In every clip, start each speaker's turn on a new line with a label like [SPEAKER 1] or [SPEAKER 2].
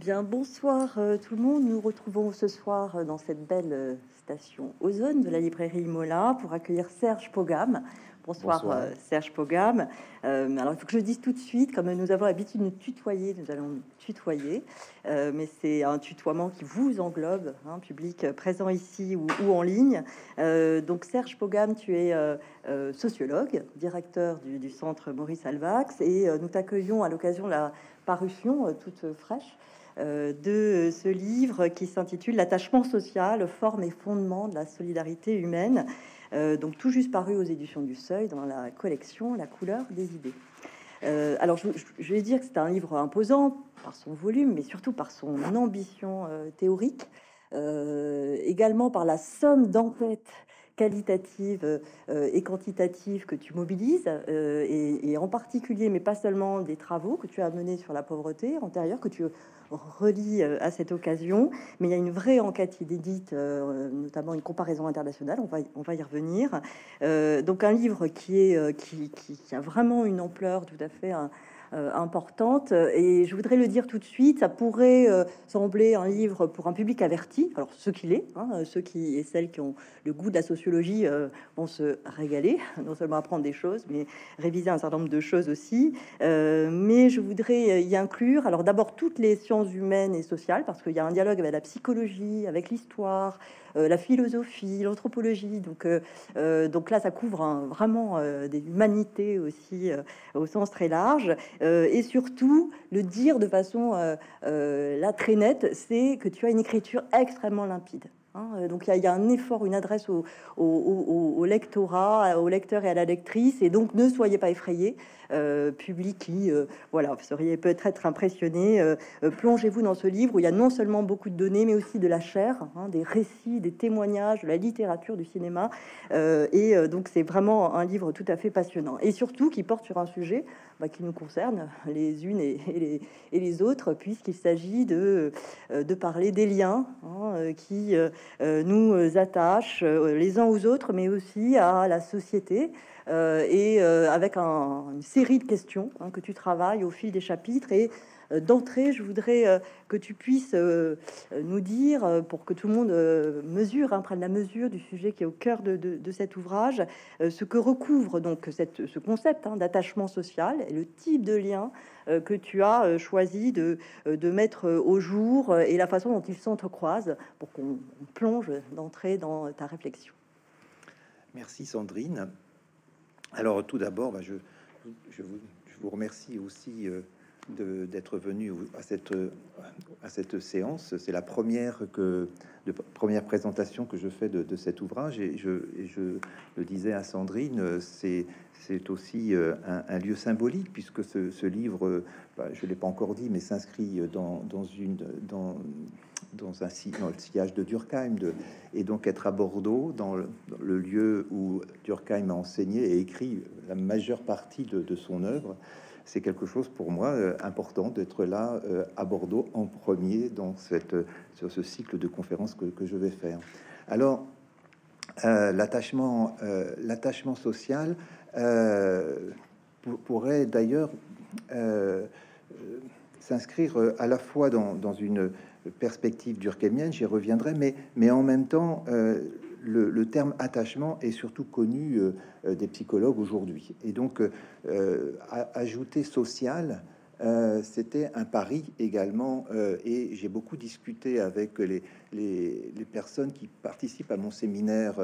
[SPEAKER 1] Bien, bonsoir euh, tout le monde. Nous retrouvons ce soir euh, dans cette belle euh, station Ozone de la librairie Mola pour accueillir Serge Pogam. Bonsoir,
[SPEAKER 2] Bonsoir.
[SPEAKER 1] Serge Pogam. Alors il faut que je dise tout de suite, comme nous avons l'habitude de nous tutoyer, nous allons nous tutoyer, mais c'est un tutoiement qui vous englobe, hein, public présent ici ou, ou en ligne. Donc Serge Pogam, tu es sociologue, directeur du, du centre Maurice Alvax, et nous t'accueillons à l'occasion de la parution toute fraîche de ce livre qui s'intitule L'attachement social, forme et fondement de la solidarité humaine, euh, donc tout juste paru aux éditions du Seuil dans la collection La couleur des idées. Euh, alors je, vais dire que c'est un livre imposant par son volume, mais surtout par son ambition euh, théorique, euh, également par la somme d'enquêtes qualitatives euh, et quantitatives que tu mobilises, euh, et, et en particulier, mais pas seulement des travaux que tu as menés sur la pauvreté antérieure, que tu relis euh, à cette occasion, mais il y a une vraie enquête inédite, euh, notamment une comparaison internationale, on va, on va y revenir. Euh, donc un livre qui, est, qui, qui- a vraiment une ampleur tout à fait importante, et je voudrais le dire tout de suite, ça pourrait euh, sembler un livre pour un public averti, alors ce qu'il est, hein, ceux qui et celles qui ont le goût de la sociologie euh, vont se régaler, non seulement apprendre des choses, mais réviser un certain nombre de choses aussi. Euh, mais je voudrais y inclure, alors d'abord toutes les sciences humaines et sociales, parce qu'il y a un dialogue avec la psychologie, avec l'histoire, euh, la philosophie, l'anthropologie. Donc, euh, euh, donc là, ça couvre un- vraiment euh, des humanités aussi euh, au sens très large. Euh, et surtout, le dire de façon euh, euh, là très nette, c'est que tu as une écriture extrêmement limpide. hein. Donc il y, a- un effort, une adresse au, lectorat, au lecteur et à la lectrice, et donc ne soyez pas effrayés, public qui, euh, voilà, vous seriez peut-être être impressionné. euh, euh, Plongez-vous dans ce livre où il y a non seulement beaucoup de données, mais aussi de la chair, hein, des récits, des témoignages, de la littérature, du cinéma, Euh, et euh, donc c'est vraiment un livre tout à fait passionnant, et surtout qui porte sur un sujet bah, qui nous concerne les unes et, les, autres, puisqu'il s'agit de, euh, parler des liens hein, euh, qui euh, euh, nous attachent euh, les uns aux autres, mais aussi à la société, euh, et euh, avec un- une série de questions hein, que tu travailles au fil des chapitres. Et euh, d'entrée, je voudrais euh, que tu puisses euh, euh, nous dire, euh, pour que tout le monde euh, mesure, hein, prenne la mesure du sujet qui est au cœur de, cet ouvrage, euh, ce que recouvre donc ce concept hein, d'attachement social et le type de lien euh, que tu as euh, choisi de, euh, de mettre euh, au jour euh, et la façon dont ils s'entrecroisent pour qu'on on plonge d'entrée dans ta réflexion.
[SPEAKER 2] Merci Sandrine. Alors tout d'abord, bah, je, vous, remercie aussi euh, d'être venu à cette, séance. C'est la première, première présentation que je fais de, cet ouvrage et je, le disais à Sandrine, c'est aussi euh, un, lieu symbolique puisque ce, livre, euh, bah, je l'ai pas encore dit, mais s'inscrit dans, dans une dans, dans un dans le sillage de Durkheim de, et donc être à Bordeaux, dans le, lieu où Durkheim a enseigné et écrit la majeure partie de, son œuvre, c'est quelque chose pour moi euh, important d'être là euh, à Bordeaux en premier dans cette, sur ce cycle de conférences que, je vais faire. Alors, euh, l'attachement, euh, l'attachement social euh, pour- pourrait d'ailleurs euh, euh, s'inscrire euh, à la fois dans une perspective durkheimienne, j'y reviendrai, mais, mais en même temps, euh, le, terme attachement est surtout connu euh, euh, des psychologues aujourd'hui. Et donc, ajouter social, c'était un pari également. et j'ai beaucoup discuté avec les, les, personnes qui participent à mon séminaire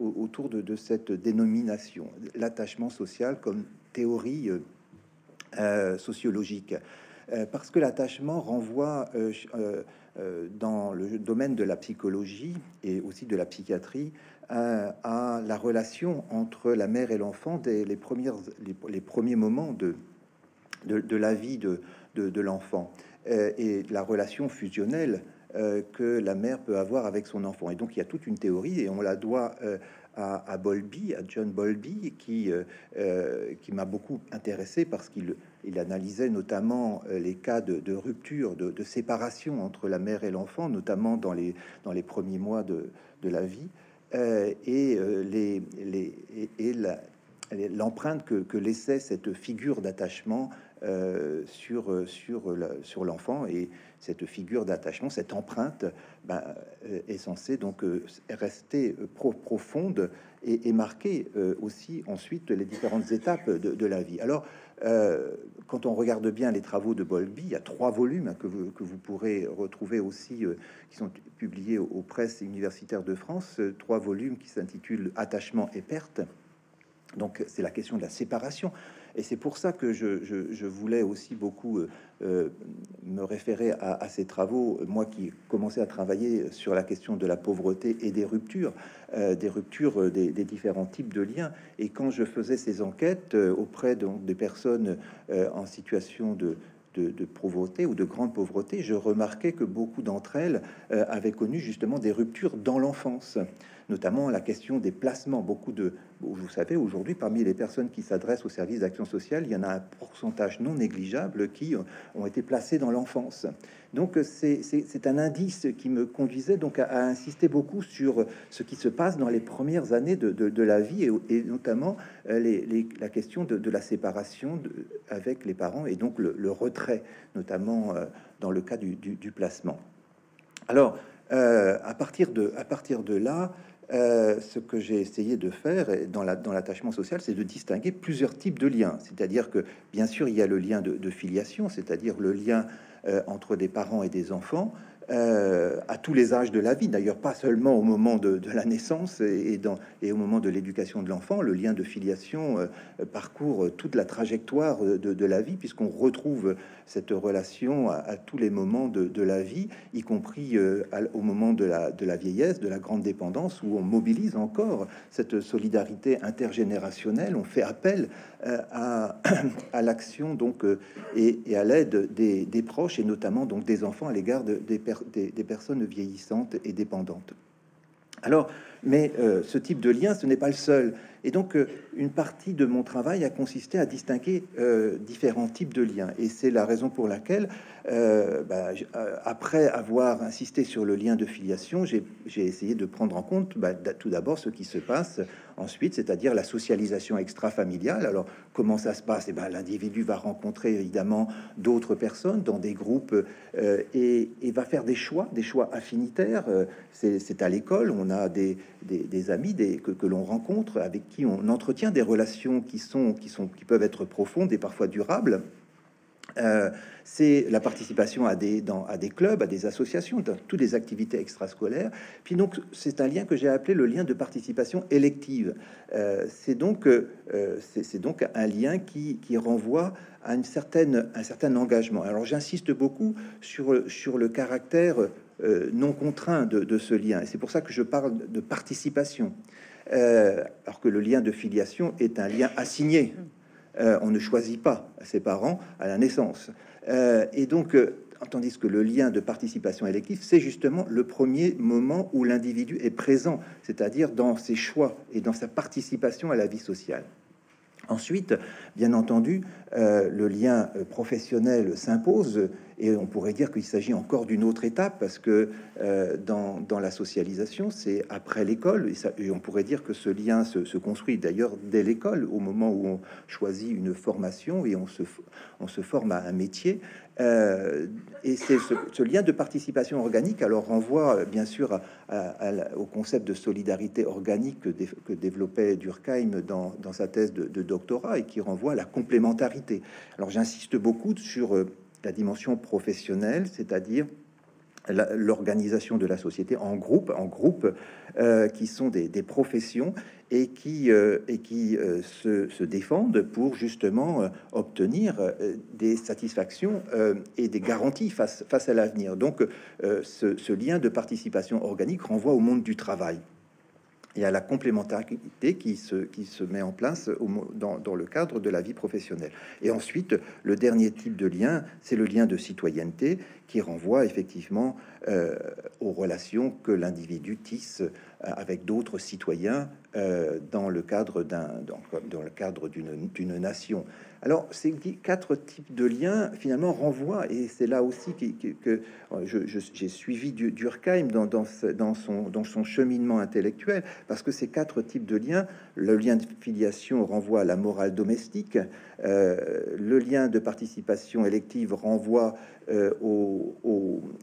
[SPEAKER 2] au- autour de, cette dénomination, l'attachement social comme théorie sociologique. Euh, parce que l'attachement renvoie euh, euh, dans le domaine de la psychologie et aussi de la psychiatrie à la relation entre la mère et l'enfant dès les, premières, les, premiers moments de, de, la vie de, de, l'enfant et la relation fusionnelle que la mère peut avoir avec son enfant. Et donc il y a toute une théorie et on la doit euh, à, Bowlby, à John Bowlby, qui, euh, euh, qui m'a beaucoup intéressé parce qu'il il analysait notamment euh, les cas de, rupture, de, séparation entre la mère et l'enfant, notamment dans les, dans les premiers mois de, de la vie, et les, les, et, l'empreinte que, que laissait cette figure d'attachement sur, sur, sur l'enfant et cette figure d'attachement, cette empreinte ben, est censée donc rester profonde et, marquer aussi ensuite les différentes étapes de, la vie. Alors, euh, quand on regarde bien les travaux de Bolby, il y a trois volumes que vous, pourrez retrouver aussi, euh, qui sont publiés aux, presses universitaires de France, euh, trois volumes qui s'intitulent Attachement et perte. Donc c'est la question de la séparation. Et c'est pour ça que je, voulais aussi beaucoup euh, euh, me référer à, ces travaux, moi qui commençais à travailler sur la question de la pauvreté et des ruptures, euh, des ruptures des, différents types de liens. Et quand je faisais ces enquêtes auprès des personnes en situation de, de, pauvreté ou de grande pauvreté, je remarquais que beaucoup d'entre elles avaient connu justement des ruptures dans l'enfance notamment la question des placements. Beaucoup de, vous savez, aujourd'hui, parmi les personnes qui s'adressent au service d'action sociale, il y en a un pourcentage non négligeable qui ont été placés dans l'enfance. Donc, c'est un indice qui me conduisait donc à, insister beaucoup sur ce qui se passe dans les premières années de, la vie et, notamment euh, la question de, la séparation avec les parents et donc le, retrait, notamment euh, dans le cas du, placement. Alors, euh, à, partir de, là, euh, ce que j'ai essayé de faire dans l'attachement social, c'est de distinguer plusieurs types de liens. C'est-à-dire que, bien sûr, il y a le lien de, filiation, c'est-à-dire le lien entre des parents et des enfants, euh, à tous les âges de la vie, d'ailleurs pas seulement au moment de, la naissance et, au moment de l'éducation de l'enfant, le lien de filiation euh, parcourt toute la trajectoire de, la vie, puisqu'on retrouve cette relation à, tous les moments de, la vie, y compris euh, au moment de la, vieillesse, de la grande dépendance, où on mobilise encore cette solidarité intergénérationnelle, on fait appel à, à l'action donc et, à l'aide des, des, proches et notamment donc des enfants à l'égard des personnes des, personnes vieillissantes et dépendantes. Alors, mais euh, ce type de lien, ce n'est pas le seul. Et donc, euh, une partie de mon travail a consisté à distinguer euh, différents types de liens. Et c'est la raison pour laquelle, bah, après avoir insisté sur le lien de filiation, j'ai essayé de prendre en compte bah, tout d'abord ce qui se passe ensuite, c'est-à-dire la socialisation extra-familiale. Alors, comment ça se passe? Eh ben, L'individu va rencontrer évidemment d'autres personnes dans des groupes et, va faire des choix, des choix affinitaires. c'est à l'école, on a des, amis des, que l'on rencontre, avec qui on entretient des relations qui, sont, qui, sont, qui peuvent être profondes et parfois durables. Euh, c'est la participation à des, dans, à des clubs, à des associations, dans toutes les activités extrascolaires. Puis donc, c'est un lien que j'ai appelé le lien de participation élective. Euh, c'est donc, euh, c'est donc un lien qui, renvoie à une certaine, un certain engagement. Alors, j'insiste beaucoup sur, sur le caractère non contraint de, ce lien. Et c'est pour ça que je parle de participation, euh, alors que le lien de filiation est un lien assigné. Euh, on ne choisit pas ses parents à la naissance. et donc, tandis que le lien de participation élective, c'est justement le premier moment où l'individu est présent, c'est-à-dire dans ses choix et dans sa participation à la vie sociale. Ensuite, bien entendu, le lien professionnel s'impose et on pourrait dire qu'il s'agit encore d'une autre étape parce que euh, dans, la socialisation, c'est après l'école. Et, et, on pourrait dire que ce lien se, construit d'ailleurs dès l'école, au moment où on choisit une formation et on se, forme à un métier. Euh, et c'est ce, lien de participation organique, alors renvoie bien sûr au concept de solidarité organique que, développait Durkheim dans, sa thèse de, de, doctorat et qui renvoie à la complémentarité. Alors j'insiste beaucoup sur euh, la dimension professionnelle, c'est-à-dire l'organisation de la société en groupe, en groupe euh, qui sont des, professions et qui, euh, euh, se, défendent pour justement obtenir des satisfactions et des garanties face, à l'avenir. Donc ce, lien de participation organique renvoie au monde du travail et à la complémentarité qui se, met en place dans, le cadre de la vie professionnelle. Et ensuite, le dernier type de lien, c'est le lien de citoyenneté qui renvoie effectivement euh, aux relations que l'individu tisse euh, avec d'autres citoyens euh, dans le cadre d'un dans, le cadre d'une nation. Alors, ces quatre types de liens, finalement, renvoient, et c'est là aussi que, j'ai suivi Durkheim dans, son, dans cheminement intellectuel, parce que ces quatre types de liens, le lien de filiation renvoie à la morale domestique, euh, le lien de participation élective renvoie euh,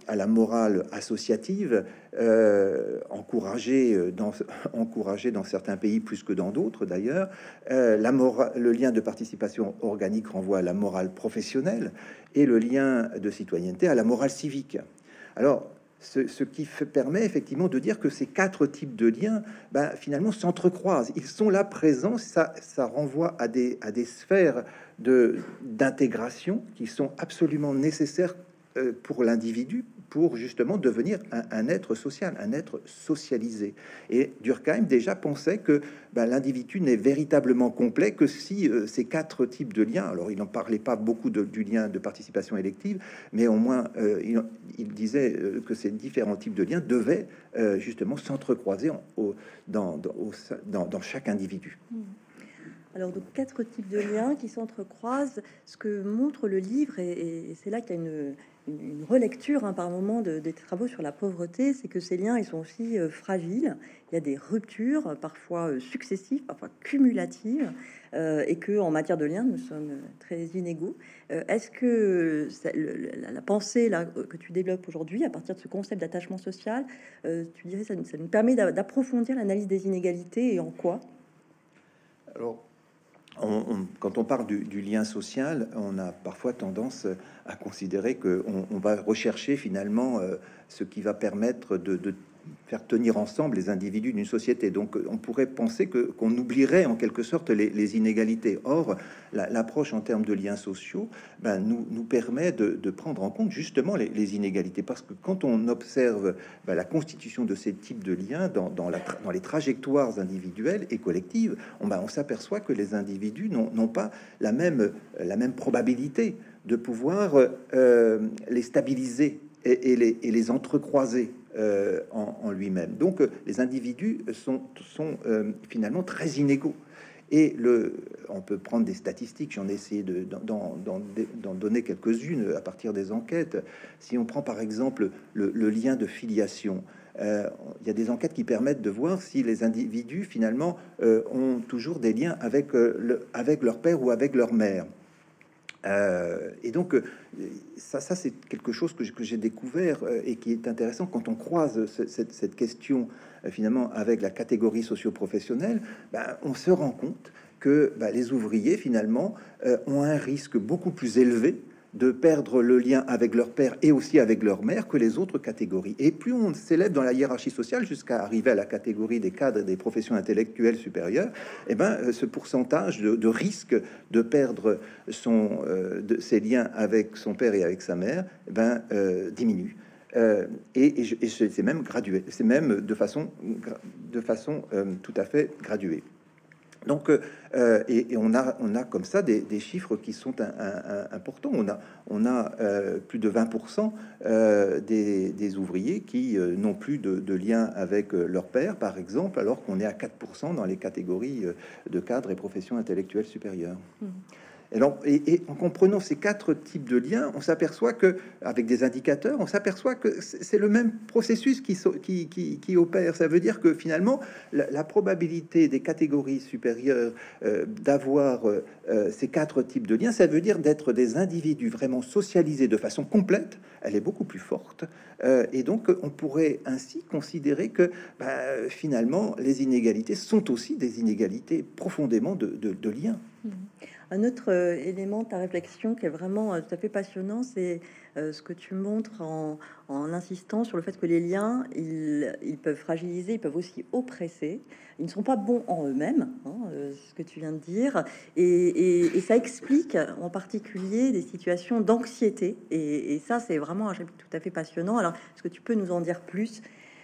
[SPEAKER 2] à la morale associative, euh, encouragée, dans, encouragée dans certains pays plus que dans d'autres d'ailleurs. la le lien de participation organique renvoie à la morale professionnelle et le lien de citoyenneté à la morale civique. Alors, ce, qui permet effectivement de dire que ces quatre types de liens, ben, finalement, s'entrecroisent. Ils sont là présents. Ça, ça renvoie à des, à des sphères d'intégration qui sont absolument nécessaires euh, pour l'individu, pour justement devenir un, être social, un être socialisé. Et Durkheim déjà pensait que ben, l'individu n'est véritablement complet que si euh, ces quatre types de liens, alors il n'en parlait pas beaucoup du lien de participation élective, mais au moins euh, il, disait euh, que ces différents types de liens devaient justement s'entrecroiser dans, dans, chaque individu.
[SPEAKER 1] Mmh. Alors, donc, quatre types de liens qui s'entrecroisent. Ce que montre le livre, et c'est là qu'il y a une, une relecture hein, par moment de, des travaux sur la pauvreté, c'est que ces liens ils sont aussi euh, fragiles. Il y a des ruptures, parfois euh, successives, parfois cumulatives, euh, et que en matière de liens, nous sommes très inégaux. Est-ce que la, pensée là, que tu développes aujourd'hui, à partir de ce concept d'attachement social, tu dirais ça, ça nous permet d'approfondir l'analyse des inégalités et en quoi?
[SPEAKER 2] Alors, quand on parle du, lien social, on a parfois tendance à considérer qu'on on va rechercher finalement euh, ce qui va permettre de, faire tenir ensemble les individus d'une société. Donc on pourrait penser que qu'on oublierait en quelque sorte les, inégalités. Or, l'approche en termes de liens sociaux ben, nous, nous permet de, prendre en compte justement les, inégalités. Parce que quand on observe ben, la constitution de ces types de liens dans, dans, les trajectoires individuelles et collectives, on, ben, on s'aperçoit que les individus n'ont pas la même, la même probabilité de pouvoir euh, les stabiliser et, les, et les entrecroiser euh, en, lui-même. Donc euh, les individus sont, sont euh, finalement très inégaux. Et le, on peut prendre des statistiques, j'en ai essayé d'en donner quelques-unes à partir des enquêtes. Si on prend par exemple le, lien de filiation, il y a des enquêtes qui permettent de voir si les individus finalement ont toujours des liens avec, le, avec leur père ou avec leur mère. Euh, et donc, euh, ça, ça c'est quelque chose que j'ai découvert euh, et qui est intéressant quand on croise cette, question finalement avec la catégorie socio-professionnelle. Ben, on se rend compte que ben, les ouvriers finalement ont un risque beaucoup plus élevé de perdre le lien avec leur père et aussi avec leur mère que les autres catégories. Et plus on s'élève dans la hiérarchie sociale jusqu'à arriver à la catégorie des cadres des professions intellectuelles supérieures, et eh ben, euh, ce pourcentage de, risque de perdre euh, ses liens avec son père et avec sa mère eh ben, euh, diminue. et, et c'est même gradué, c'est même de façon tout à fait graduée. Donc, euh, euh, et, on, a, on a comme ça des, chiffres qui sont importants. On a, on a euh, plus de 20% des, ouvriers qui n'ont plus de, lien avec leur père, par exemple, alors qu'on est à 4% dans les catégories de cadres et professions intellectuelles supérieures. Mmh. Et, en comprenant ces quatre types de liens, on s'aperçoit que, avec des indicateurs, on s'aperçoit que c'est le même processus qui, opère. Ça veut dire que finalement, la, probabilité des catégories supérieures euh, d'avoir euh, euh, ces quatre types de liens, ça veut dire d'être des individus vraiment socialisés de façon complète, elle est beaucoup plus forte. et donc, on pourrait ainsi considérer que bah, finalement, les inégalités sont aussi des inégalités profondément de, de, liens. Mmh.
[SPEAKER 1] Un autre euh, élément de ta réflexion qui est vraiment euh, tout à fait passionnant, c'est euh, ce que tu montres en, insistant sur le fait que les liens, ils, peuvent fragiliser, ils peuvent aussi oppresser. Ils ne sont pas bons en eux-mêmes, hein, ce que tu viens de dire. Et, ça explique en particulier des situations d'anxiété. Et, ça, c'est vraiment un chapitre tout à fait passionnant. Alors, est-ce que tu peux nous en dire plus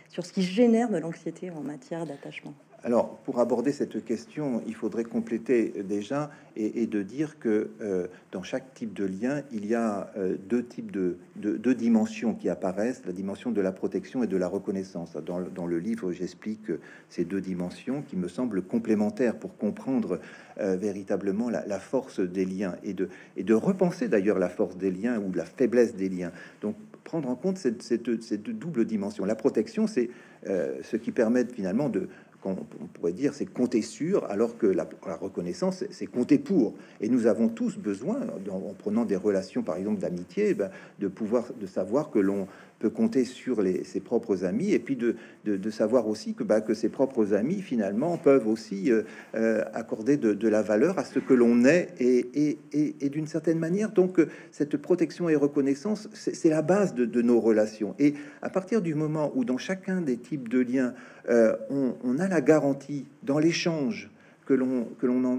[SPEAKER 1] sur ce qui génère de l'anxiété en matière d'attachement?
[SPEAKER 2] Alors, pour aborder cette question, il faudrait compléter déjà et, de dire que euh, dans chaque type de lien, il y a euh, deux types de, deux dimensions qui apparaissent, la dimension de la protection et de la reconnaissance. Dans, le livre, j'explique ces deux dimensions qui me semblent complémentaires pour comprendre euh, véritablement la, force des liens et de, et de repenser d'ailleurs la force des liens ou la faiblesse des liens. Donc, prendre en compte cette, cette double dimension. La protection, c'est ce qui permet finalement de, on pourrait dire c'est compter sur, alors que la, reconnaissance, c'est compter pour. Et nous avons tous besoin, en, prenant des relations, par exemple, d'amitié, ben, de pouvoir, de savoir que l'on peut compter sur ses propres amis, et puis de, savoir aussi que, bah, que ses propres amis, finalement, peuvent aussi euh, euh, accorder de, la valeur à ce que l'on est, et, et, d'une certaine manière, donc, cette protection et reconnaissance, c'est la base de, nos relations. Et à partir du moment où, dans chacun des types de liens, euh, on, a la garantie dans l'échange que l'on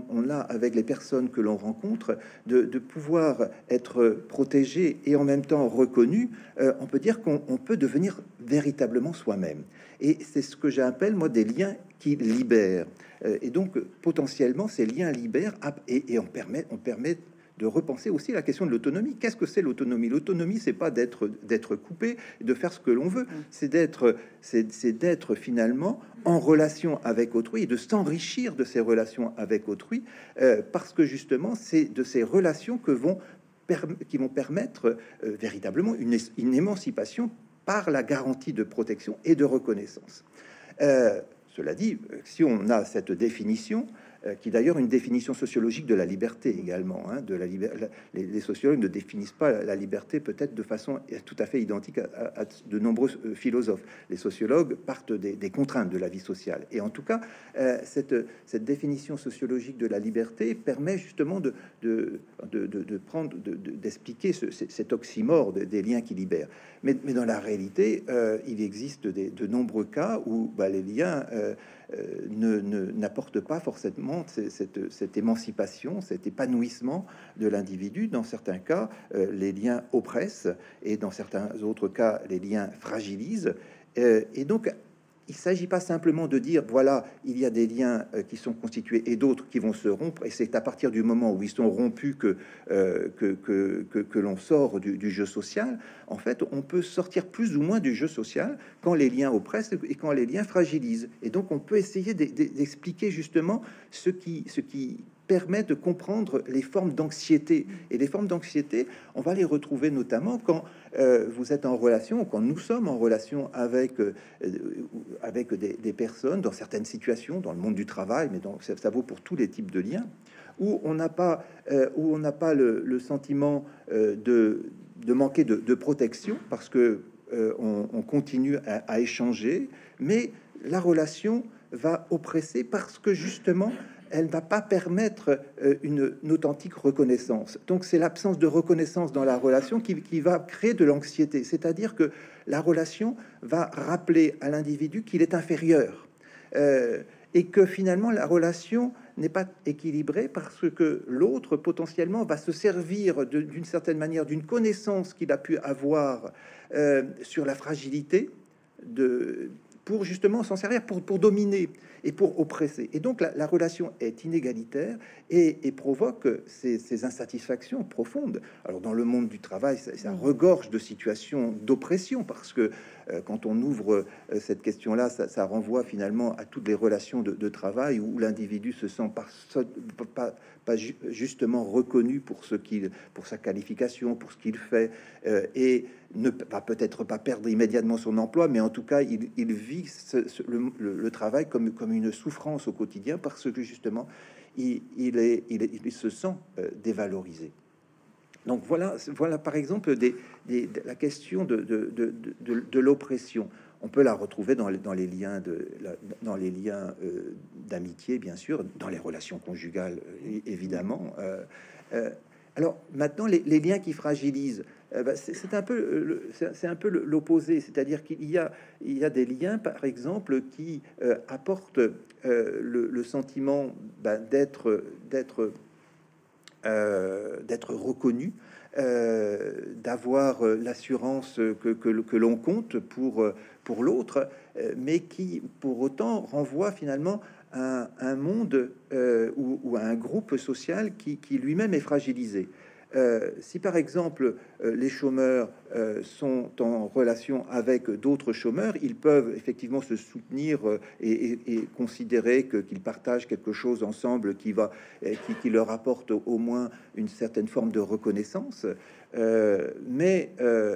[SPEAKER 2] on a avec les personnes que l'on rencontre, de, pouvoir être protégé et en même temps reconnu, euh, on peut dire qu'on peut devenir véritablement soi-même. Et c'est ce que j'appelle moi des liens qui libèrent. Euh, et donc potentiellement ces liens libèrent et, et on permet on permet de repenser aussi la question de l'autonomie. Qu'est-ce que c'est l'autonomie? L'autonomie, c'est pas d'être d'être coupé, de faire ce que l'on veut, mm. c'est d'être c'est d'être finalement en relation avec autrui et de s'enrichir de ces relations avec autrui, euh, parce que justement, c'est de ces relations que vont qui vont permettre euh, véritablement une, une, émancipation par la garantie de protection et de reconnaissance. Euh, cela dit, si on a cette définition, qui est d'ailleurs une définition sociologique de la liberté également. Hein, de la les, sociologues ne définissent pas la liberté peut-être de façon tout à fait identique à, de nombreux euh, philosophes. Les sociologues partent des, contraintes de la vie sociale. Et en tout cas, euh, cette, définition sociologique de la liberté permet justement de, prendre, d'expliquer cet oxymore des liens qui libèrent. Mais, dans la réalité, il existe de nombreux cas où bah, les liens euh, ne n'apporte pas forcément cette, cette, émancipation, cet épanouissement de l'individu. Dans certains cas, euh, les liens oppressent et dans certains autres cas, les liens fragilisent. Euh, et donc, il ne s'agit pas simplement de dire, voilà, il y a des liens euh, qui sont constitués et d'autres qui vont se rompre, et c'est à partir du moment où ils sont rompus que, euh, l'on sort du, jeu social. En fait, on peut sortir plus ou moins du jeu social quand les liens oppressent et quand les liens fragilisent. Et donc, on peut essayer d'expliquer justement ce qui, ce qui permet de comprendre les formes d'anxiété. Et les formes d'anxiété, on va les retrouver notamment quand euh, vous êtes en relation, quand nous sommes en relation avec, euh, avec des, personnes dans certaines situations, dans le monde du travail, mais donc ça, vaut pour tous les types de liens, où on n'a pas, euh, où on n'a pas le, sentiment de, de, manquer de, protection parce que on, continue à, à échanger, mais la relation va oppresser parce que justement elle ne va pas permettre euh, une, authentique reconnaissance. Donc c'est l'absence de reconnaissance dans la relation qui, va créer de l'anxiété. C'est-à-dire que la relation va rappeler à l'individu qu'il est inférieur euh, et que finalement la relation n'est pas équilibrée parce que l'autre potentiellement va se servir d'une certaine manière d'une connaissance qu'il a pu avoir euh, sur la fragilité pour justement s'en servir, pour dominer et pour oppresser. Et donc la, relation est inégalitaire et, provoque ces, insatisfactions profondes. Alors dans le monde du travail, ça, mm. regorge de situations d'oppression parce que euh, quand on ouvre euh, cette question-là, ça, renvoie finalement à toutes les relations de, travail où l'individu se sent pas, pas, pas justement reconnu pour ce qu'il, pour sa qualification, pour ce qu'il fait, euh, et ne va peut-être pas perdre immédiatement son emploi, mais en tout cas, il, vit le, travail comme, comme une souffrance au quotidien parce que justement, il, est, il, se sent euh, dévalorisé. Donc voilà, voilà par exemple des, la question de, l'oppression on peut la retrouver dans les, liens dans les liens euh, d'amitié, bien sûr, dans les relations conjugales, évidemment. Euh, alors maintenant, les, liens qui fragilisent, bah, c'est un peu c'est un peu l'opposé, c'est-à-dire qu'il y a il y a des liens, par exemple, qui apportent le, sentiment bah, d'être d'être d'être reconnu d'avoir l'assurance que, que, l'on compte pour, pour l'autre, mais qui pour autant renvoie finalement à un monde ou, à un groupe social qui, qui lui-même est fragilisé. Euh, si par exemple euh, les chômeurs euh, sont en relation avec d'autres chômeurs, ils peuvent effectivement se soutenir et, considérer qu'ils partagent quelque chose ensemble qui va, qui, leur apporte au moins une certaine forme de reconnaissance. mais,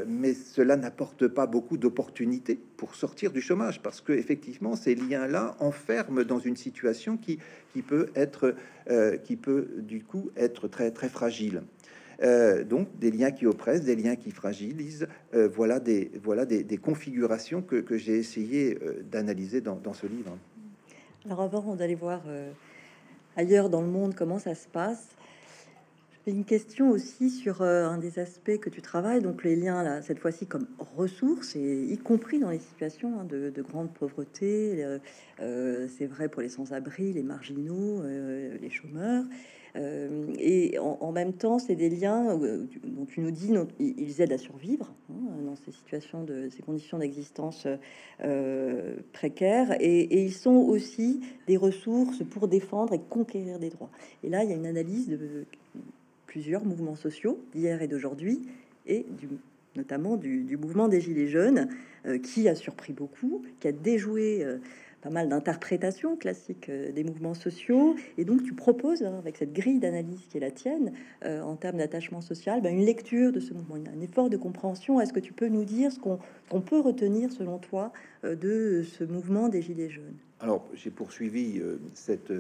[SPEAKER 2] mais cela n'apporte pas beaucoup d'opportunités pour sortir du chômage parce que effectivement ces liens-là enferment dans une situation qui, qui peut être, qui peut du coup être très très fragile. Euh, donc des liens qui oppressent, des liens qui fragilisent. Euh, voilà des, voilà des, configurations que, j'ai essayé euh, d'analyser dans, ce livre.
[SPEAKER 1] Alors avant d'aller voir ailleurs dans le monde comment ça se passe, une question aussi sur un des aspects que tu travailles, donc les liens là, cette fois-ci comme ressources, et y compris dans les situations hein, de, de, grande pauvreté. c'est vrai pour les sans-abri, les marginaux, les chômeurs. Euh, et en, même temps, c'est des liens euh, dont tu nous dis, ils aident à survivre hein, dans ces situations de ces conditions d'existence euh, précaires, et, ils sont aussi des ressources pour défendre et conquérir des droits. Et là, il y a une analyse de plusieurs mouvements sociaux d'hier et d'aujourd'hui, et du, notamment du, mouvement des Gilets jaunes, qui a surpris beaucoup, qui a déjoué pas mal d'interprétations classiques euh, des mouvements sociaux. Et donc, tu proposes, hein, avec cette grille d'analyse qui est la tienne, euh, en termes d'attachement social, ben, une lecture de ce mouvement, un effort de compréhension. Est-ce que tu peux nous dire ce qu'on peut retenir, selon toi, euh, de ce mouvement des Gilets jaunes?
[SPEAKER 2] Alors, j'ai poursuivi cette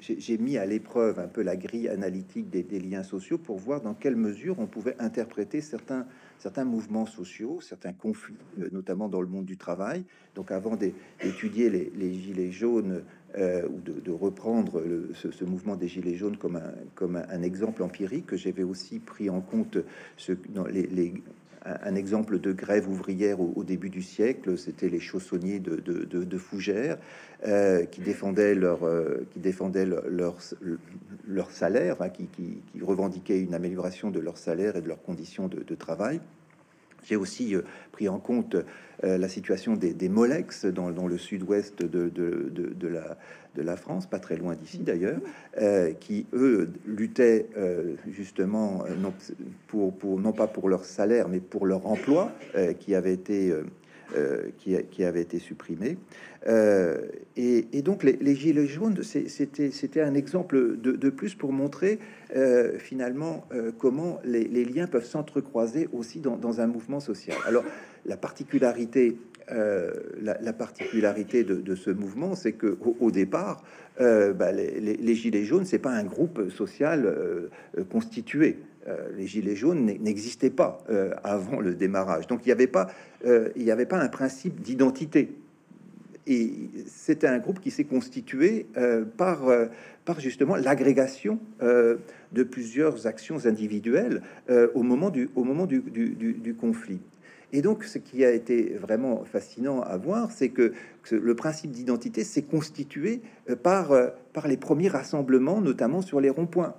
[SPEAKER 2] j'ai mis à l'épreuve un peu la grille analytique des, liens sociaux pour voir dans quelle mesure on pouvait interpréter certains certains mouvements sociaux, certains conflits, euh, notamment dans le monde du travail. Donc avant d'étudier les, gilets jaunes euh, ou de, reprendre ce, mouvement des gilets jaunes comme un, comme un, exemple empirique, que j'avais aussi pris en compte ce, dans les, un exemple de grève ouvrière au, début du siècle, c'était les chaussonniers de, Fougères euh, qui défendaient leur, leur, salaire, qui, revendiquaient une amélioration de leur salaire et de leurs conditions de, travail. J'ai aussi euh, pris en compte euh, la situation des, Molex dans, le sud-ouest de, la, France, pas très loin d'ici d'ailleurs, euh, qui eux luttaient justement non, pas pour leur salaire, mais pour leur emploi qui avait été qui, qui, avait été supprimé. Euh, et, donc les, gilets jaunes, c'était un exemple de, plus pour montrer euh, finalement comment les, liens peuvent s'entrecroiser aussi dans, un mouvement social. Alors la particularité, la, particularité de, ce mouvement, c'est que au, départ, bah, les, gilets jaunes, c'est pas un groupe social constitué. Euh, les gilets jaunes n'existaient pas euh, avant le démarrage. Donc il n'y avait pas, euh, avait pas un principe d'identité. Et c'était un groupe qui s'est constitué par, justement l'agrégation de plusieurs actions individuelles au moment du, conflit. Et donc, ce qui a été vraiment fascinant à voir, c'est que, le principe d'identité s'est constitué par, par les premiers rassemblements, notamment sur les ronds-points.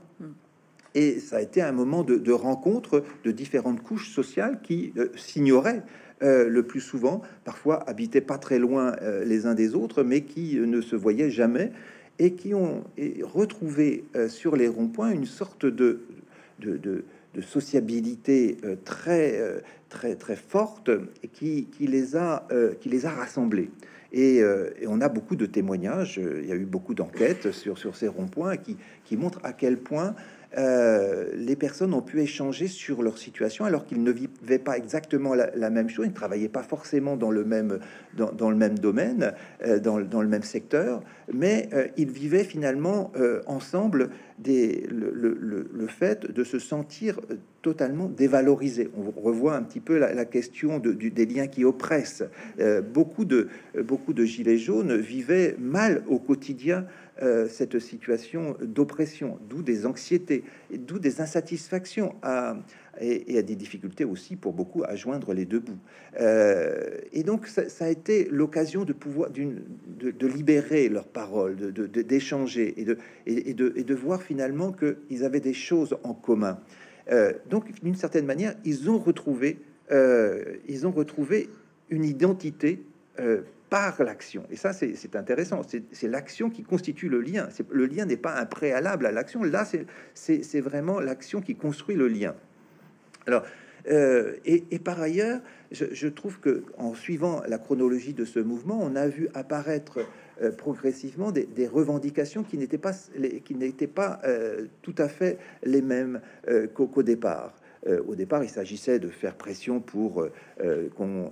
[SPEAKER 2] Et ça a été un moment de, rencontre de différentes couches sociales qui euh, s'ignoraient euh, le plus souvent, parfois habitaient pas très loin euh, les uns des autres, mais qui ne se voyaient jamais et qui ont retrouvé sur les ronds-points une sorte de, sociabilité très, très, très forte qui les, a, qui les a rassemblés. Et, et, on a beaucoup de témoignages, il y a eu beaucoup d'enquêtes sur, sur ces ronds-points qui, qui montrent à quel point euh, les personnes ont pu échanger sur leur situation alors qu'ils ne vivaient pas exactement la, même chose, ils ne travaillaient pas forcément dans le même, dans, le même domaine, euh, dans, le même secteur, mais euh, ils vivaient finalement ensemble le, fait de se sentir totalement dévalorisé. On revoit un petit peu la, question de, des liens qui oppressent. beaucoup, de, beaucoup de gilets jaunes vivaient mal au quotidien euh, cette situation d'oppression, d'où des anxiétés, d'où des insatisfactions à, et, à des difficultés aussi pour beaucoup à joindre les deux bouts. Euh, et donc ça, a été l'occasion de pouvoir de, libérer leurs paroles, d'échanger de, et, de, et, de, et de voir finalement qu'ils avaient des choses en commun. donc, d'une certaine manière, ils ont retrouvé, ils ont retrouvé une identité par l'action. Et ça, c'est intéressant. C'est l'action qui constitue le lien. Le lien n'est pas un préalable à l'action. Là, c'est vraiment l'action qui construit le lien. Alors, euh, et, par ailleurs, je, trouve que en suivant la chronologie de ce mouvement, on a vu apparaître euh, progressivement des, revendications qui n'étaient pas, qui n'étaient pas euh, tout à fait les mêmes qu'au départ. au départ, il s'agissait de faire pression pour qu'on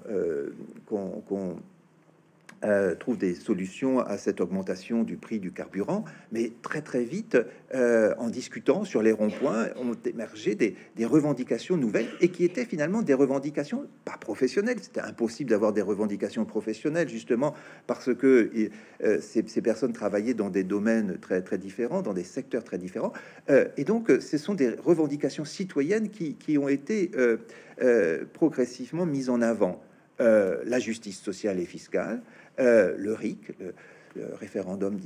[SPEAKER 2] euh, trouve des solutions à cette augmentation du prix du carburant, mais très très vite, euh, en discutant sur les ronds-points, ont émergé des, revendications nouvelles et qui étaient finalement des revendications pas professionnelles. C'était impossible d'avoir des revendications professionnelles justement parce que euh, ces, personnes travaillaient dans des domaines très très différents, dans des secteurs très différents, et donc ce sont des revendications citoyennes qui, qui ont été progressivement mises en avant. la justice sociale et fiscale, euh, le RIC, le, référendum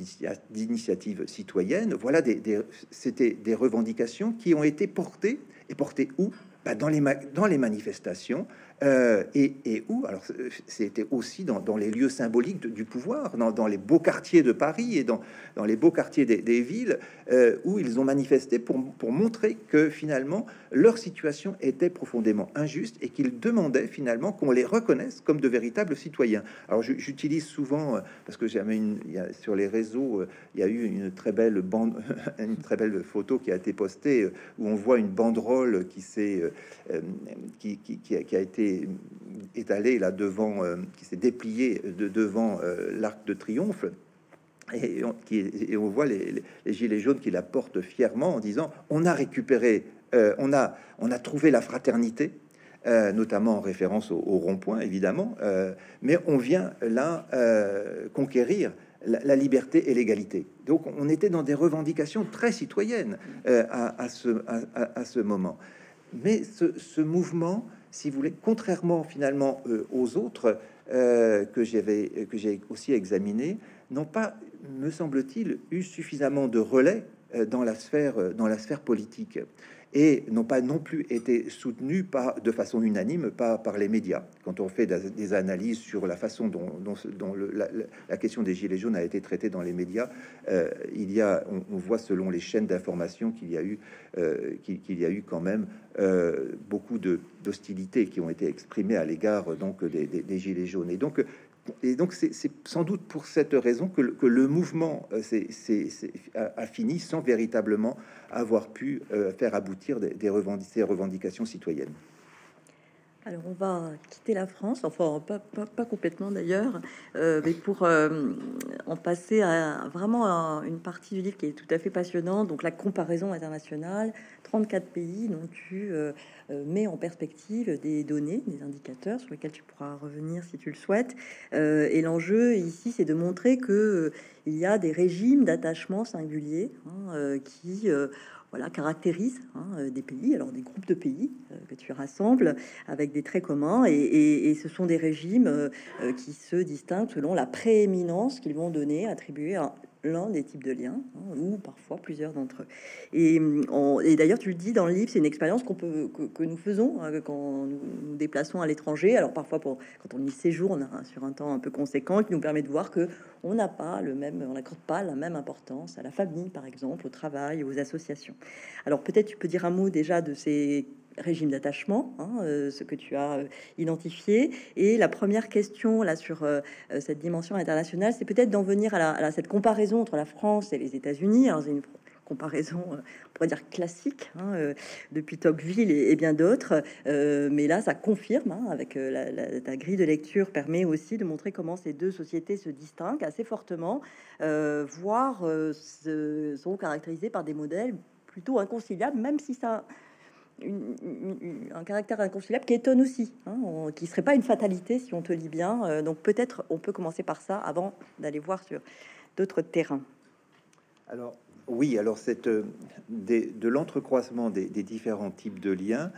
[SPEAKER 2] d'initiative citoyenne. Voilà, des, c'était des revendications qui ont été portées et portées où? Bah, dans, les dans les manifestations, euh, et, où Alors, c'était aussi dans, les lieux symboliques du pouvoir, dans, les beaux quartiers de Paris et dans, les beaux quartiers des, villes, euh, où ils ont manifesté pour, montrer que finalement leur situation était profondément injuste et qu'ils demandaient finalement qu'on les reconnaisse comme de véritables citoyens. Alors, j'utilise souvent, euh, parce que jamais une, sur les réseaux, il y a eu une très belle bande, une très belle photo qui a été postée où on voit une banderole qui s'est qui a été étalé là devant, euh, qui s'est déplié de devant euh, l'arc de triomphe. Et on, qui, et on voit les, gilets jaunes qui la portent fièrement en disant on a récupéré, euh, on a on a trouvé la fraternité, notamment en référence au, rond-point évidemment, mais on vient là conquérir la, liberté et l'égalité. Donc on était dans des revendications très citoyennes à, ce, à, ce moment. Mais ce mouvement si vous voulez, contrairement finalement euh, aux autres euh, que j'avais que j'ai aussi examiné, n'ont pas, me semble-t-il, eu suffisamment de relais euh, dans la sphère dans la sphère politique et n'ont pas non plus été soutenus de façon unanime par, par les médias. Quand on fait des analyses sur la façon dont, la, question des gilets jaunes a été traitée dans les médias, euh, il y a, on, voit selon les chaînes d'information qu'il y a eu, euh, qu'il y a eu quand même euh, beaucoup de d'hostilité qui ont été exprimées à l'égard donc des, des, gilets jaunes. Et donc et donc, c'est sans doute pour cette raison que, le mouvement c'est a, fini sans véritablement avoir pu euh, faire aboutir des, revendications citoyennes.
[SPEAKER 1] Alors on va quitter la France, enfin pas, pas, complètement d'ailleurs, euh, mais pour euh, en passer à vraiment une partie du livre qui est tout à fait passionnante, donc la comparaison internationale, 34 pays dont tu mets en perspective des données, des indicateurs sur lesquels tu pourras revenir si tu le souhaites. et l'enjeu ici, c'est de montrer que il y a des régimes d'attachement singuliers hein, qui voilà, caractérise hein, euh, des pays, alors des groupes de pays euh, que tu rassembles avec des traits communs, et, ce sont des régimes euh, qui se distinguent selon la prééminence qu'ils vont donner, attribuer à l'un des types de liens, hein, ou parfois plusieurs d'entre eux. Et, et d'ailleurs, tu le dis dans le livre, c'est une expérience qu'on peut, que, nous faisons hein, quand nous nous déplaçons à l'étranger. Alors parfois, pour, quand on y séjourne sur un temps un peu conséquent, qui nous permet de voir que on n'a pas le même, on n'accorde pas la même importance à la famille, par exemple, au travail, aux associations. Alors peut-être tu peux dire un mot déjà de ces régime d'attachement, hein, euh, ce que tu as euh, identifié. Et la première question là sur euh, cette dimension internationale, c'est peut-être d'en venir à, cette comparaison entre la France et les États-Unis. Alors, c'est une comparaison, on pourrait dire classique, hein, depuis Tocqueville et, bien d'autres. mais là, ça confirme, hein, avec la, la, grille de lecture, permet aussi de montrer comment ces deux sociétés se distinguent assez fortement, voire sont caractérisées par des modèles plutôt inconciliables, même si ça un caractère inconciliable qui étonne aussi, hein, qui serait pas une fatalité si on te lit bien. Euh, donc peut-être on peut commencer par ça avant d'aller voir sur d'autres terrains.
[SPEAKER 2] Alors oui, alors cette, de l'entrecroisement des, différents types de liens,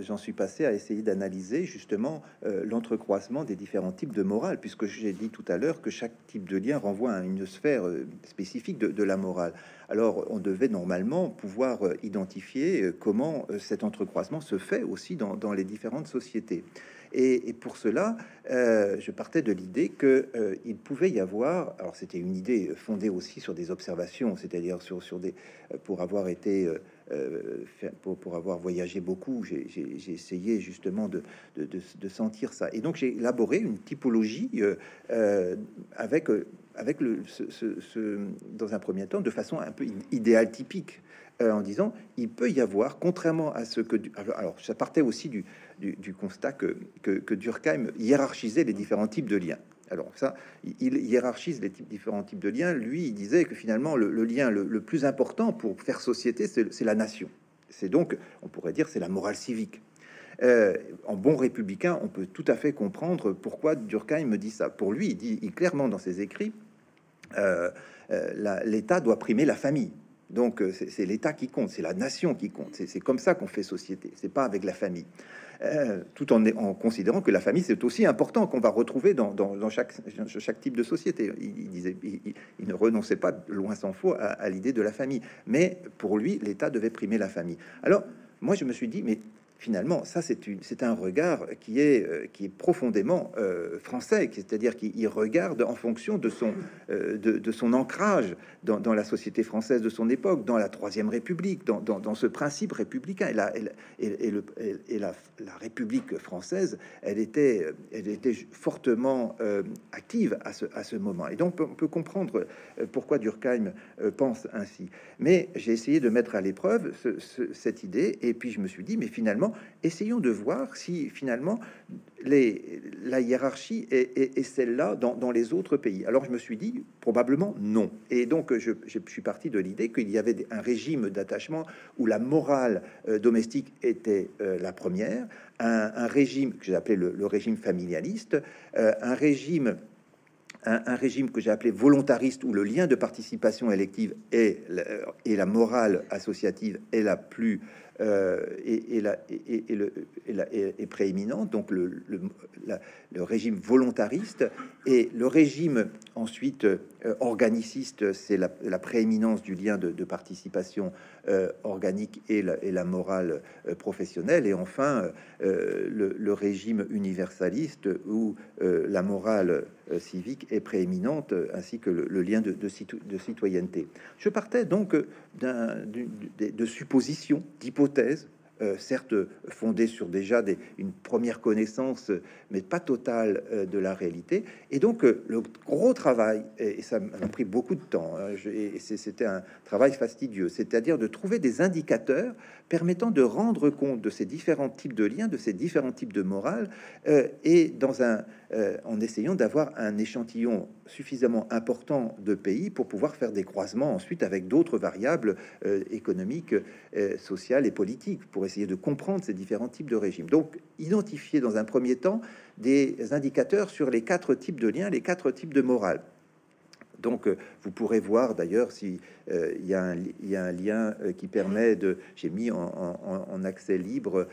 [SPEAKER 2] j'en suis passé à essayer d'analyser justement l'entrecroisement des différents types de morale, puisque j'ai dit tout à l'heure que chaque type de lien renvoie à une sphère spécifique de, la morale. Alors on devait normalement pouvoir identifier comment cet entrecroisement se fait aussi dans les différentes sociétés. Et, pour cela, euh, je partais de l'idée que euh, il pouvait y avoir, alors c'était une idée fondée aussi sur des observations, c'est-à-dire sur, des, euh, pour avoir été, pour, pour, avoir voyagé beaucoup, j'ai essayé justement de, sentir ça. Et donc j'ai élaboré une typologie avec, avec le, ce, dans un premier temps, de façon un peu idéal typique. en disant il peut y avoir, contrairement à ce que alors ça partait aussi du, du, constat que, que, Durkheim hiérarchisait les différents types de liens. Alors ça, il hiérarchise les différents types de liens. Lui, il disait que finalement, le, lien le, plus important pour faire société, c'est la nation. C'est donc, on pourrait dire, c'est la morale civique. Euh, en bon républicain, on peut tout à fait comprendre pourquoi Durkheim me dit ça. Pour lui, il dit clairement dans ses écrits, euh, euh, l'État doit primer la famille. Donc c'est l'État qui compte, c'est la nation qui compte. C'est comme ça qu'on fait société. C'est pas avec la famille. Euh, tout en, considérant que la famille c'est aussi important qu'on va retrouver dans, chaque, chaque, type de société. Il, disait, il, ne renonçait pas loin s'en faut à, à l'idée de la famille, mais pour lui, l'État devait primer la famille. Alors moi, je me suis dit, mais finalement, ça, c'est un regard qui est, euh, qui est profondément euh, français, c'est-à-dire qu'il regarde en fonction de son, euh, ancrage dans, la société française de son époque, dans la Troisième République, dans, ce principe républicain. Et, la, et, le, et la, la, République française, elle était, elle était fortement active à ce moment. Et donc, on peut comprendre pourquoi Durkheim pense ainsi. Mais j'ai essayé de mettre à l'épreuve cette idée, et puis je me suis dit, mais finalement, essayons de voir si finalement la hiérarchie est, celle-là dans, les autres pays. Alors je me suis dit probablement non. Et donc je, suis parti de l'idée qu'il y avait un régime d'attachement où la morale euh, domestique était euh, la première, un, régime que j'ai appelé le, régime familialiste, euh, un régime un, régime que j'ai appelé volontariste, où le lien de participation élective et et la morale associative est la plus euh, et, la, le, est prééminent, donc le, le, régime volontariste et le régime ensuite euh, organiciste, c'est la, prééminence du lien de, participation euh, organique et la, morale professionnelle, et enfin le, régime universaliste où la morale civique est prééminente, ainsi que le, lien de, citoyenneté. Je partais donc de suppositions, d'hypothèses euh, certes fondée sur déjà des, une première connaissance, mais pas totale euh, de la réalité. Et donc euh, le gros travail, et, ça m'a pris beaucoup de temps, hein, et c'était un travail fastidieux, c'est-à-dire de trouver des indicateurs permettant de rendre compte de ces différents types de liens, de ces différents types de morale, et dans un, en essayant d'avoir un échantillon suffisamment important de pays pour pouvoir faire des croisements ensuite avec d'autres variables économiques, sociales et politiques pour essayer de comprendre ces différents types de régimes. Donc, identifier dans un premier temps des indicateurs sur les quatre types de liens, les quatre types de morale. Donc, euh, vous pourrez voir d'ailleurs si euh, il y, a un lien euh, qui permet de. J'ai mis en, accès libre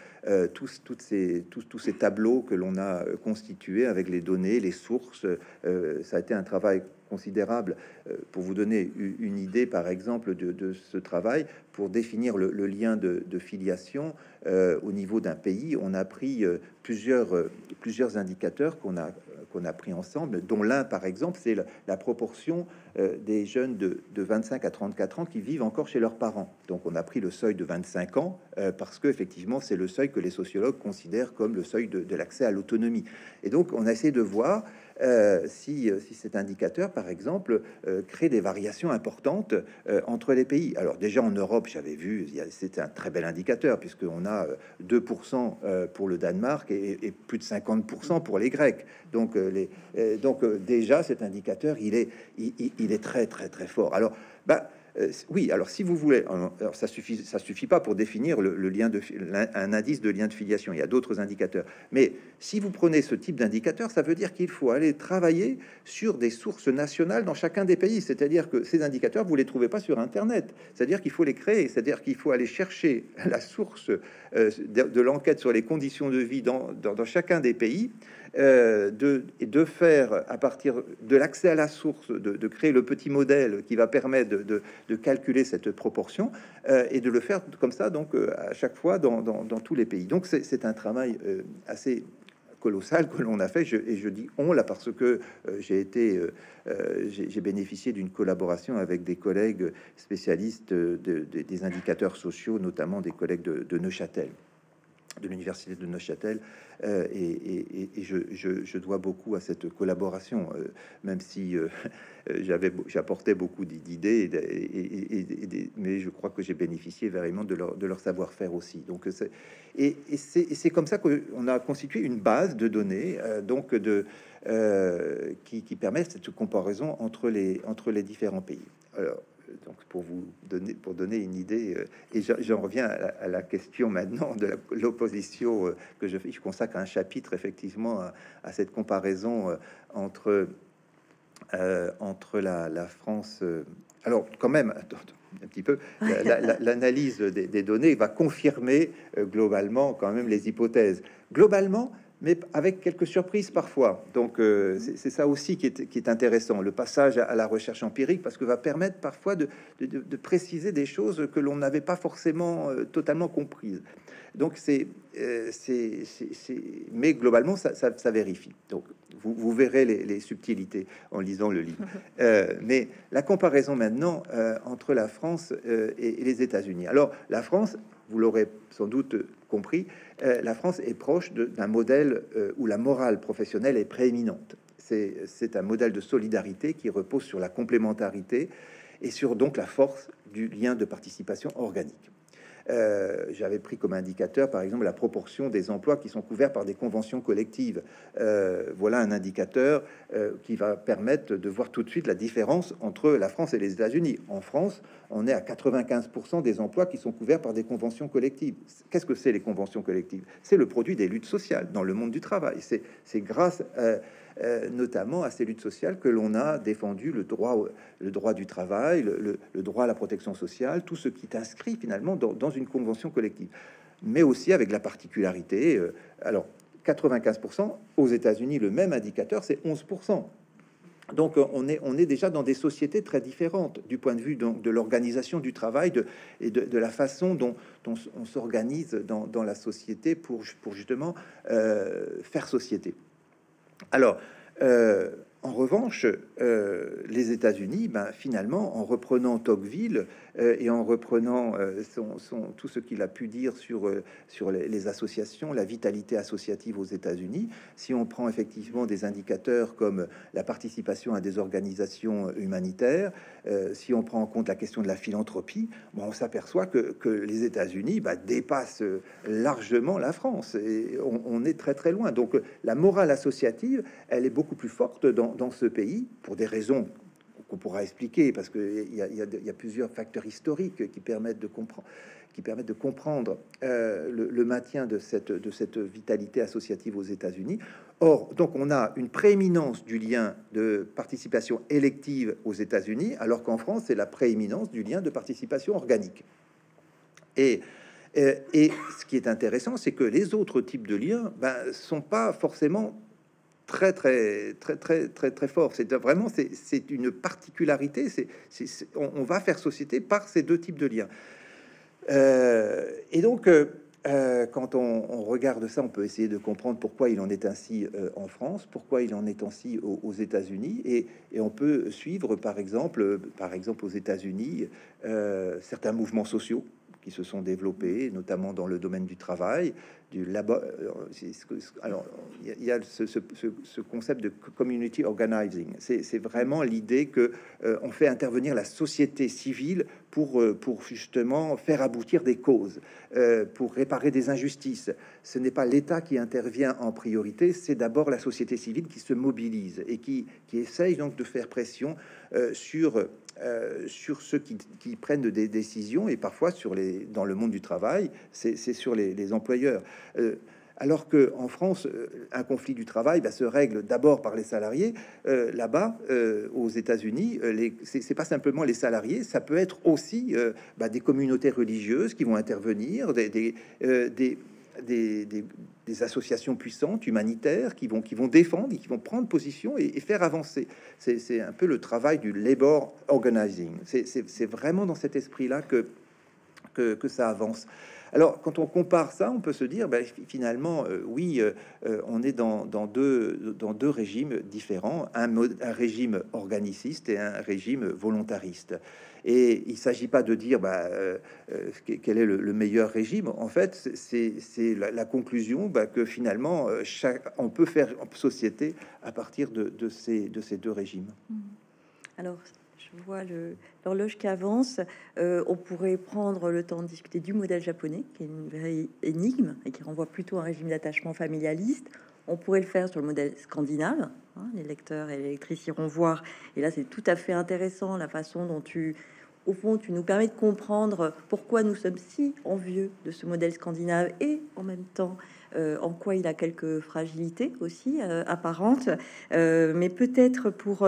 [SPEAKER 2] tous, ces, tous, tous ces tableaux que l'on a constitués avec les données, les sources. ça a été un travail considérable. pour vous donner une idée, par exemple, de, ce travail, pour définir le, lien de, filiation au niveau d'un pays, on a pris plusieurs, plusieurs indicateurs qu'on a qu'on a pris ensemble, dont l'un, par exemple, c'est la, proportion euh, des jeunes de, 25 à 34 ans qui vivent encore chez leurs parents. Donc, on a pris le seuil de 25 ans euh, parce que effectivement, c'est le seuil que les sociologues considèrent comme le seuil de, de l'accès à l'autonomie. Et donc, on a essayé de voir euh, si, si, cet indicateur, par exemple, crée des variations importantes entre les pays. Alors déjà en Europe, j'avais vu, c'était un très bel indicateur, puisqu'on a 2% pour le Danemark et, plus de 50% pour les Grecs. Donc, donc déjà, cet indicateur, il est, il est très très très fort. Alors, bah, euh, oui, alors si vous voulez, ça suffit, ça suffit pas pour définir le, lien de un indice de lien de filiation. Il y a d'autres indicateurs, mais si vous prenez ce type d'indicateur, ça veut dire qu'il faut aller travailler sur des sources nationales dans chacun des pays. C'est-à-dire que ces indicateurs, vous les trouvez pas sur Internet. C'est-à-dire qu'il faut les créer. C'est-à-dire qu'il faut aller chercher la source euh, de, l'enquête sur les conditions de vie dans, dans chacun des pays euh, de, de faire à partir de l'accès à la source, de, créer le petit modèle qui va permettre de, de calculer cette proportion euh, et de le faire comme ça, donc euh, à chaque fois dans, dans, tous les pays. Donc c'est un travail assez colossal que l'on a fait, et je dis on là parce que j'ai été, j'ai bénéficié d'une collaboration avec des collègues spécialistes des indicateurs sociaux, notamment des collègues de Neuchâtel de l'université de Neuchâtel euh, et, je, dois beaucoup à cette collaboration, euh, même si euh, j'avais j'apportais beaucoup d'idées, mais je crois que j'ai bénéficié vraiment de leur, de leur savoir-faire aussi. Donc, et, c'est comme ça qu'on a constitué une base de données, donc de qui, qui permet cette comparaison entre les entre les différents pays. Alors, donc pour vous donner, pour donner une idée, euh, et j'en reviens à la, question maintenant de l'opposition euh, que je fais, je consacre un chapitre effectivement à, cette comparaison euh, entre, entre la, France. alors quand même, un petit peu, l'analyse des, données va confirmer globalement quand même les hypothèses. Globalement, mais avec quelques surprises parfois. Donc euh, c'est ça aussi qui est, qui est, intéressant, le passage à, la recherche empirique, parce que va permettre parfois de, de, préciser des choses que l'on n'avait pas forcément euh, totalement comprises. Donc c'est, euh, c'est, mais globalement ça, ça, vérifie. Donc vous, vous verrez les, subtilités en lisant le livre. mais la comparaison maintenant entre la France et, et les États-Unis. Alors la France, vous l'aurez sans doute compris, euh, la France est proche d'un modèle euh, où la morale professionnelle est prééminente. C'est un modèle de solidarité qui repose sur la complémentarité et sur donc la force du lien de participation organique. Euh, j'avais pris comme indicateur, par exemple, la proportion des emplois qui sont couverts par des conventions collectives. Euh, voilà un indicateur euh, qui va permettre de voir tout de suite la différence entre la France et les États-Unis. En France, on est à 95% des emplois qui sont couverts par des conventions collectives. Qu'est-ce que c'est les conventions collectives? C'est le produit des luttes sociales dans le monde du travail. C'est grâce euh, notamment à ces luttes sociales que l'on a défendu le droit, le droit du travail, le, droit à la protection sociale, tout ce qui est inscrit finalement dans, une convention collective, mais aussi avec la particularité. Euh, alors, 95% aux États-Unis, le même indicateur, c'est 11%. Donc on est, on est déjà dans des sociétés très différentes du point de vue de l'organisation du travail et de, la façon dont, on s'organise dans, la société pour, justement euh, faire société. Alors, euh, en revanche, euh, les États-Unis, ben, finalement, en reprenant Tocqueville euh, et en reprenant euh, son, tout ce qu'il a pu dire sur, sur les, associations, la vitalité associative aux États-Unis, si on prend effectivement des indicateurs comme la participation à des organisations humanitaires, si on prend en compte la question de la philanthropie, bon, on s'aperçoit que, que, les États-Unis ben, dépassent largement la France et on, on est très très loin. Donc la morale associative, elle est beaucoup plus forte dans dans, ce pays, pour des raisons qu'on pourra expliquer, parce qu'il y, y, a plusieurs facteurs historiques qui permettent de comprendre, comprendre euh, le, maintien de cette, vitalité associative aux États-Unis. Or, donc, on a une prééminence du lien de participation élective aux États-Unis, alors qu'en France, c'est la prééminence du lien de participation organique. Et euh, ce qui est intéressant, c'est que les autres types de liens ben, sont pas forcément très très très très très très fort. C'est vraiment c'est une particularité. C'est on, va faire société par ces deux types de liens. Euh, et donc euh, euh, quand on, regarde ça, on peut essayer de comprendre pourquoi il en est ainsi en France, pourquoi il en est ainsi aux, États-Unis, et, et, on peut suivre par exemple par exemple aux États-Unis certains mouvements sociaux qui se sont développés, notamment dans le domaine du travail, du labo. Euh, alors, il y a ce, concept de community organizing. C'est vraiment l'idée que euh, on fait intervenir la société civile pour, euh, pour justement faire aboutir des causes, pour réparer des injustices. Ce n'est pas l'État qui intervient en priorité, c'est d'abord la société civile qui se mobilise et qui, qui essaye donc de faire pression sur sur ceux qui, prennent des décisions et parfois sur les dans le monde du travail, c'est sur les, employeurs. Alors que en France, euh, un conflit du travail va se règle d'abord par les salariés. Euh, là-bas, euh, aux États-Unis, c'est pas simplement les salariés, ça peut être aussi bah, des communautés religieuses qui vont intervenir, des, associations puissantes, humanitaires, qui vont, qui vont défendre et qui vont prendre position et, faire avancer. C'est un peu le travail du labor organizing. C'est vraiment dans cet esprit-là que, que ça avance. Alors, quand on compare ça, on peut se dire, ben, finalement, euh, oui, euh, euh, on est dans, deux, régimes différents, un, un, régime organiciste et un régime volontariste. Et il s'agit pas de dire bah, quel est le, meilleur régime. En fait, c'est la, conclusion bah, que finalement, chaque, on peut faire société à partir de, ces, de ces deux régimes.
[SPEAKER 1] Mmh. Je vois l'horloge qui avance. Euh, on pourrait prendre le temps de discuter du modèle japonais, qui est une vraie énigme et qui renvoie plutôt à un régime d'attachement familialiste. On pourrait le faire sur le modèle scandinave. Hein, les lecteurs et les lectrices iront voir. Et là, c'est tout à fait intéressant la façon dont tu, au fond, tu nous permets de comprendre pourquoi nous sommes si envieux de ce modèle scandinave et en même temps en quoi il a quelques fragilités aussi euh, apparentes, euh, mais peut-être pour,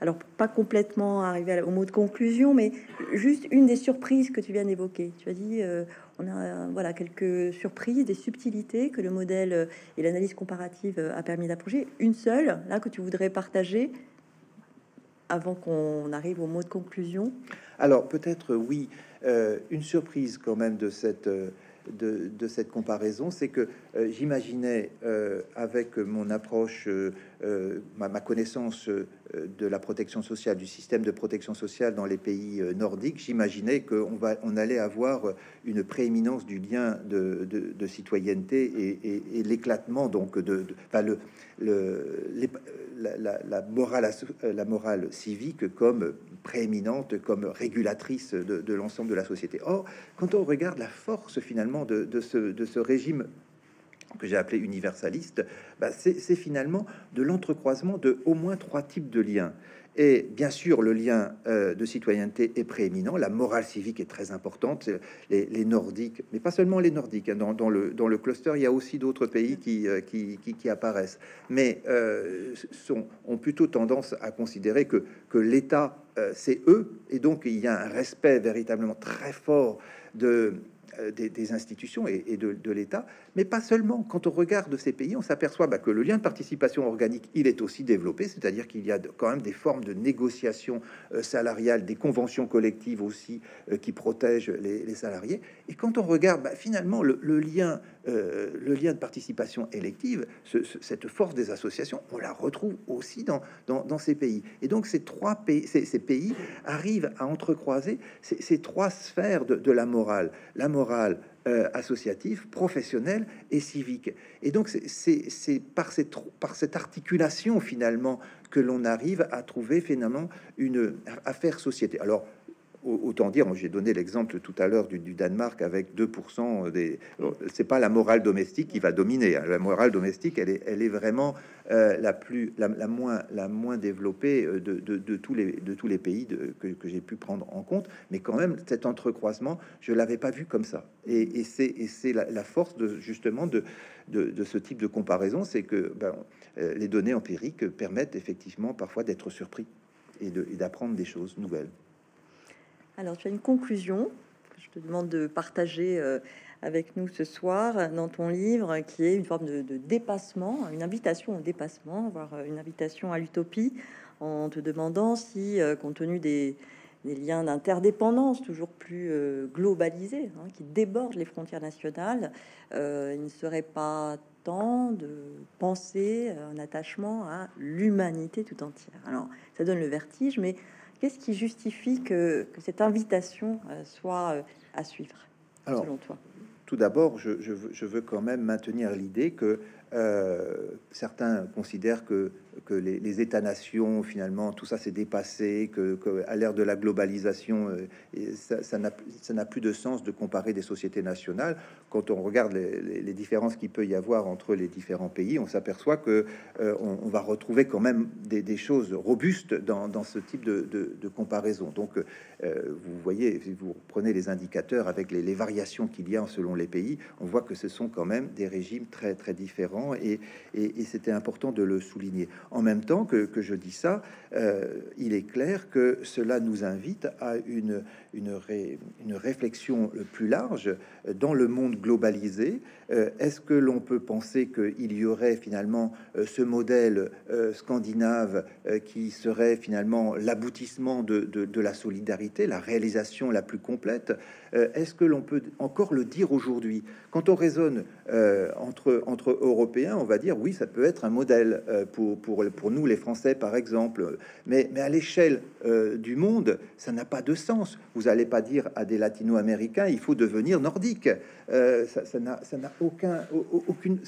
[SPEAKER 1] alors pas complètement arriver au mot de conclusion, mais juste une des surprises que tu viens d'évoquer. Tu as dit, on a voilà quelques surprises, des subtilités que le modèle et l'analyse comparative a permis d'approcher. Une seule, là, que tu voudrais partager avant qu'on arrive au mot de conclusion?
[SPEAKER 2] Alors peut-être oui, une surprise quand même de cette de, cette comparaison, c'est que euh, j'imaginais euh, avec mon approche, euh, ma, connaissance de la protection sociale, du système de protection sociale dans les pays nordiques, j'imaginais qu'on va, on allait avoir une prééminence du lien de, citoyenneté et, l'éclatement donc de, la, morale, la morale civique comme prééminente comme régulatrice de, l'ensemble de la société. Or, quand on regarde la force finalement de, de ce régime que j'ai appelé universaliste, bah, c'est finalement de l'entrecroisement de au moins trois types de liens. Et bien sûr, le lien euh, de citoyenneté est prééminent, la morale civique est très importante, les, Nordiques, mais pas seulement les Nordiques, hein. dans, le, dans le cluster, il y a aussi d'autres pays qui, euh, qui, qui, apparaissent, mais euh, sont, ont plutôt tendance à considérer que, que l'État, c'est eux, et donc il y a un respect véritablement très fort de euh, des, institutions et, de, l'État, mais pas seulement. Quand on regarde ces pays, on s'aperçoit bah, que le lien de participation organique, il est aussi développé, c'est-à-dire qu'il y a quand même des formes de négociation euh, salariale, des conventions collectives aussi euh, qui protègent les, salariés. Et quand on regarde bah, finalement le, lien, le lien de participation élective, cette force des associations, on la retrouve aussi dans, ces pays. Et donc ces trois pays, ces, pays arrivent à entrecroiser ces, trois sphères de, de la morale. La morale euh, associatif, professionnel et civique. Et donc c'est par par cette articulation finalement que l'on arrive à trouver finalement une affaire société. Alors Autant dire, j'ai donné l'exemple tout à l'heure du, Danemark avec 2% des. C'est pas la morale domestique qui va dominer. Hein. La morale domestique, elle est, vraiment euh, la plus, la, moins, la moins développée euh, de, tous les, de tous les pays que, j'ai pu prendre en compte. Mais quand même, cet entrecroisement, je l'avais pas vu comme ça. Et, et c'est la, force de justement de, de, ce type de comparaison, c'est que ben, euh, les données empiriques permettent effectivement parfois d'être surpris et d'apprendre des choses nouvelles.
[SPEAKER 1] Alors, tu as une conclusion que je te demande de partager euh, avec nous ce soir dans ton livre, qui est une forme de, dépassement, une invitation au dépassement, voire euh, une invitation à l'utopie, en te demandant si, euh, compte tenu des, liens d'interdépendance toujours plus globalisés, hein, qui débordent les frontières nationales, il ne serait pas temps de penser un attachement à l'humanité tout entière. Alors, ça donne le vertige, mais Qu'est-ce qui justifie que, cette invitation euh, soit euh, à suivre,
[SPEAKER 2] selon toi? Tout d'abord, je, veux quand même maintenir l'idée que certains considèrent que que les, États-nations, finalement, tout ça s'est dépassé, que, à l'ère de la globalisation, euh, ça n'a plus de sens de comparer des sociétés nationales. Quand on regarde les, différences qu'il peut y avoir entre les différents pays, on s'aperçoit que euh, on, va retrouver quand même des, choses robustes dans, ce type de, comparaison. Donc, euh, vous voyez, si vous prenez les indicateurs avec les, variations qu'il y a selon les pays, on voit que ce sont quand même des régimes très très différents et, et c'était important de le souligner. En même temps que, je dis ça, euh, il est clair que cela nous invite à une, une, réflexion plus large dans le monde globalisé. Euh, est-ce que l'on peut penser qu'il y aurait finalement euh, ce modèle scandinave qui serait finalement l'aboutissement de, de, la solidarité, la réalisation la plus complète? Est-ce que l'on peut encore le dire aujourd'hui? Quand on raisonne entre, entre Européens, on va dire oui, ça peut être un modèle pour, pour pour nous les Français par exemple, mais, à l'échelle euh, du monde, ça n'a pas de sens. Vous n'allez pas dire à des latino-américains, il faut devenir nordique. Euh, ça n'a aucun, aucune...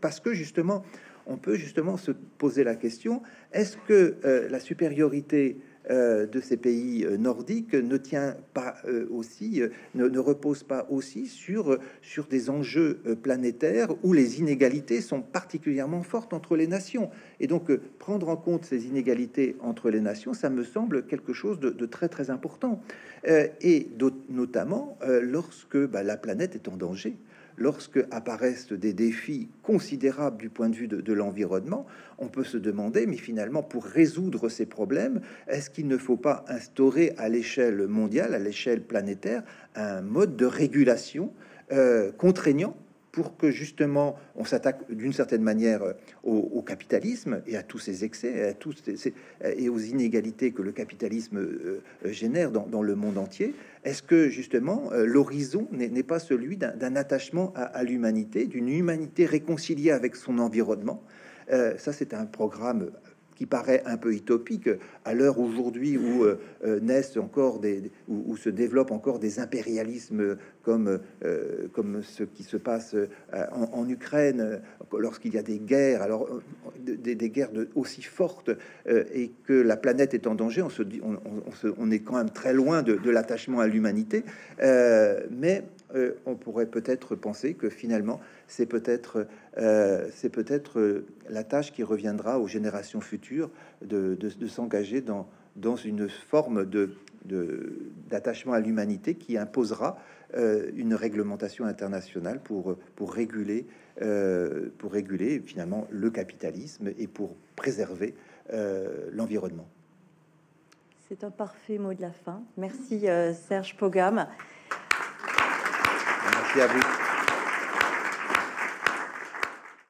[SPEAKER 2] parce que justement, on peut justement se poser la question, est-ce que euh, la supériorité de ces pays euh, nordiques ne tient pas euh, aussi, ne, repose pas aussi sur, sur des enjeux planétaires où les inégalités sont particulièrement fortes entre les nations. Et donc, prendre en compte ces inégalités entre les nations, ça me semble quelque chose de, très très important. et notamment lorsque bah, la planète est en danger lorsque apparaissent des défis considérables du point de vue de, l'environnement, on peut se demander, mais finalement, pour résoudre ces problèmes, est-ce qu'il ne faut pas instaurer à l'échelle mondiale, à l'échelle planétaire, un mode de régulation euh, contraignant pour que justement on s'attaque d'une certaine manière euh, au, capitalisme et à tous ses excès, tous et aux inégalités que le capitalisme euh, génère dans, le monde entier. Est-ce que justement euh, l'horizon n'est pas celui d'un attachement à l'humanité, d'une humanité réconciliée avec son environnement? Ça, c'est un programme qui paraît un peu utopique à l'heure aujourd'hui où euh, euh, naissent encore des, où, se développent encore des impérialismes comme euh, comme ce qui se passe en, Ukraine lorsqu'il y a des guerres, alors des, guerres aussi fortes et que la planète est en danger, on se dit, on, on, est quand même très loin de, de l'attachement à l'humanité, mais on pourrait peut-être penser que finalement c'est peut-être euh, euh, la tâche qui reviendra aux générations futures de, s'engager dans, une forme de, d'attachement à l'humanité qui imposera euh, une réglementation internationale pour, pour, réguler, pour réguler finalement le capitalisme et pour préserver l'environnement.
[SPEAKER 1] C'est un parfait mot de la fin. Merci Serge Pogam.
[SPEAKER 2] Merci à vous.